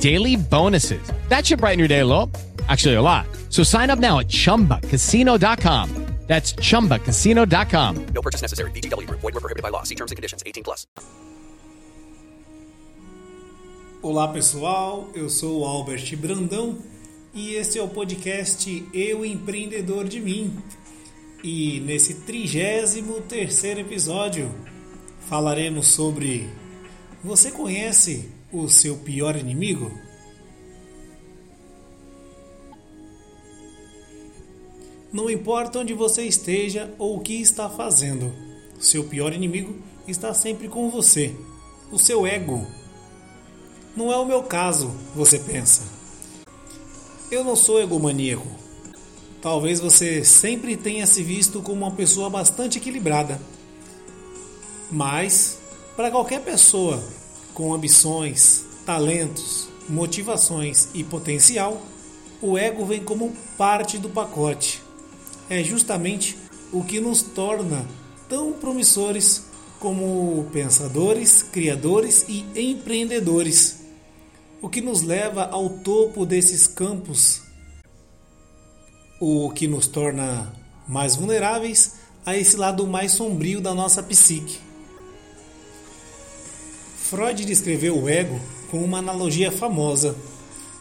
daily bonuses. That should brighten your day a little. Actually, a lot. So sign up now at chumbacasino.com. That's chumbacasino.com. No purchase necessary. VGW. Void were prohibited by law. See terms and conditions. 18 plus. Olá pessoal, eu sou o Albert Brandão e esse é o podcast Eu Empreendedor de Mim. E nesse 33 terceiro episódio falaremos sobre Você conhece o seu pior inimigo? Não importa onde você esteja ou o que está fazendo, seu pior inimigo está sempre com você, o seu ego. Não é o meu caso, você pensa. Eu não sou egomaníaco. Talvez você sempre tenha se visto como uma pessoa bastante equilibrada. Mas, para qualquer pessoa com ambições, talentos, motivações e potencial, o ego vem como parte do pacote. É justamente o que nos torna tão promissores como pensadores, criadores e empreendedores. O que nos leva ao topo desses campos, o que nos torna mais vulneráveis a esse lado mais sombrio da nossa psique. Freud descreveu o ego com uma analogia famosa.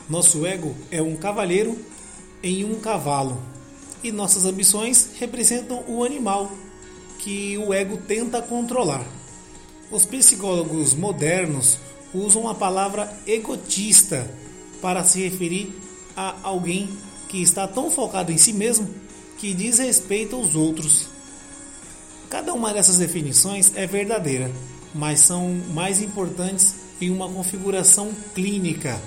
Nosso ego é um cavaleiro em um cavalo, e nossas ambições representam o animal que o ego tenta controlar. Os psicólogos modernos usam a palavra egotista para se referir a alguém que está tão focado em si mesmo que diz respeito aos outros. Cada uma dessas definições é verdadeira, mas são mais importantes em uma configuração clínica.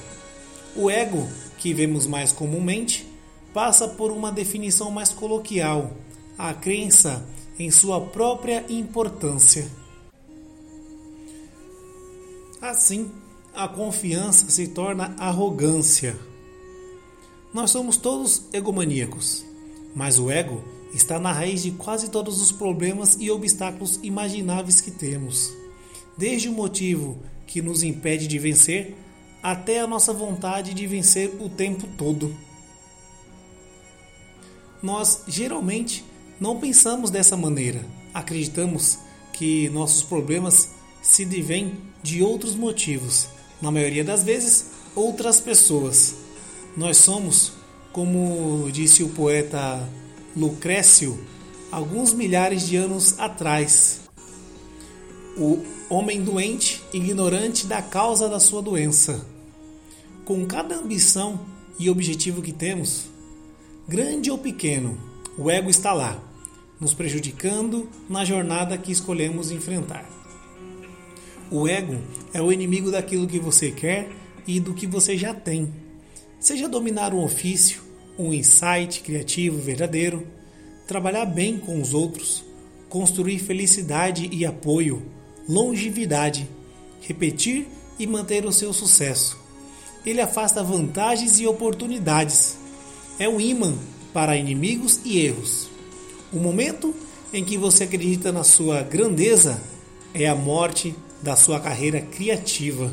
O ego, que vemos mais comumente, passa por uma definição mais coloquial, a crença em sua própria importância. Assim, a confiança se torna arrogância. Nós somos todos egomaníacos, mas o ego está na raiz de quase todos os problemas e obstáculos imagináveis que temos, desde o motivo que nos impede de vencer até a nossa vontade de vencer o tempo todo. Nós geralmente não pensamos dessa maneira, acreditamos que nossos problemas se devêm de outros motivos, na maioria das vezes, outras pessoas. Nós somos, como disse o poeta Lucrécio, alguns milhares de anos atrás, o homem doente, ignorante da causa da sua doença. Com cada ambição e objetivo que temos, grande ou pequeno, o ego está lá, nos prejudicando na jornada que escolhemos enfrentar. O ego é o inimigo daquilo que você quer e do que você já tem. Seja dominar um ofício, um insight criativo verdadeiro, trabalhar bem com os outros, construir felicidade e apoio, longevidade, repetir e manter o seu sucesso. Ele afasta vantagens e oportunidades. É um imã para inimigos e erros. O momento em que você acredita na sua grandeza é a morte da sua carreira criativa.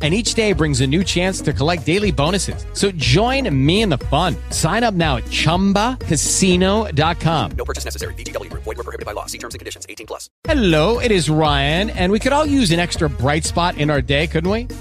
and each day brings a new chance to collect daily bonuses. So join me in the fun. Sign up now at chumbacasino.com. No purchase necessary. Group. Void were prohibited by law. See terms and conditions. 18 plus. Hello, it is Ryan, and we could all use an extra bright spot in our day, couldn't we?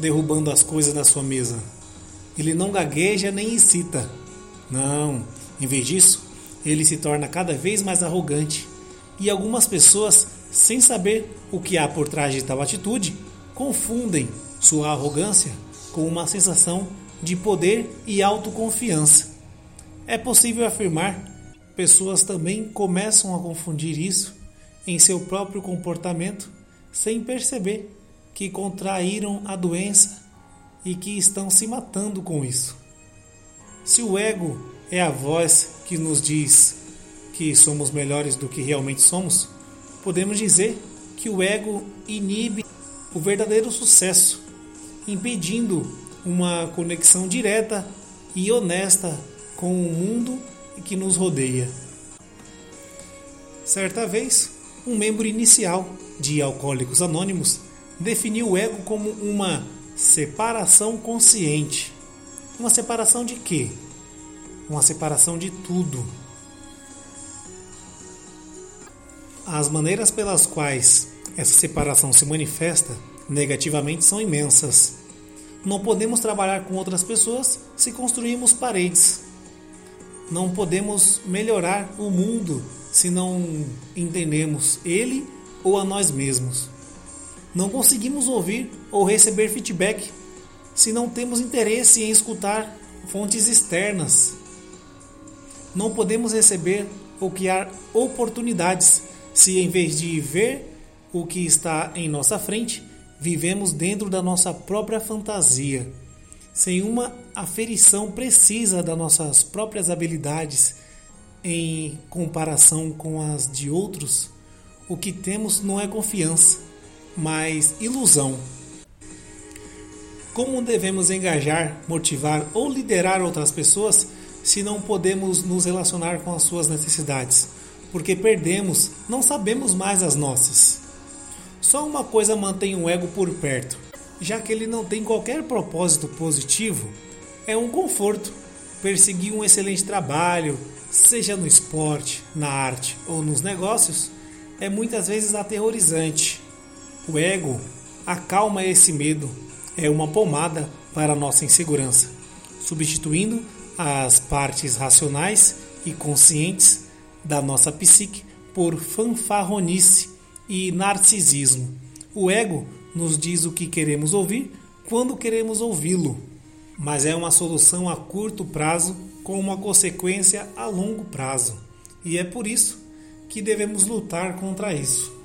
derrubando as coisas da sua mesa. Ele não gagueja nem incita. Não. Em vez disso, ele se torna cada vez mais arrogante. E algumas pessoas, sem saber o que há por trás de tal atitude, confundem sua arrogância com uma sensação de poder e autoconfiança. É possível afirmar pessoas também começam a confundir isso em seu próprio comportamento sem perceber que contraíram a doença e que estão se matando com isso. Se o ego é a voz que nos diz que somos melhores do que realmente somos, podemos dizer que o ego inibe o verdadeiro sucesso, impedindo uma conexão direta e honesta com o mundo que nos rodeia. Certa vez, um membro inicial de Alcoólicos Anônimos definiu o ego como uma separação consciente. Uma separação de quê? Uma separação de tudo. As maneiras pelas quais essa separação se manifesta negativamente são imensas. Não podemos trabalhar com outras pessoas se construímos paredes. Não podemos melhorar o mundo se não entendemos ele ou a nós mesmos. Não conseguimos ouvir ou receber feedback se não temos interesse em escutar fontes externas. Não podemos receber ou criar oportunidades se, em vez de ver o que está em nossa frente, vivemos dentro da nossa própria fantasia, sem uma aferição precisa das nossas próprias habilidades em comparação com as de outros. O que temos não é confiança, mas ilusão. Como devemos engajar, motivar ou liderar outras pessoas se não podemos nos relacionar com as suas necessidades? Porque perdemos, não sabemos mais as nossas. Só uma coisa mantém o ego por perto, já que ele não tem qualquer propósito positivo, é um conforto. Perseguir um excelente trabalho, seja no esporte, na arte ou nos negócios, é muitas vezes aterrorizante. O ego acalma esse medo, é uma pomada para nossa insegurança, substituindo as partes racionais e conscientes da nossa psique por fanfarronice e narcisismo. O ego nos diz o que queremos ouvir quando queremos ouvi-lo, mas é uma solução a curto prazo com uma consequência a longo prazo. E é por isso que devemos lutar contra isso.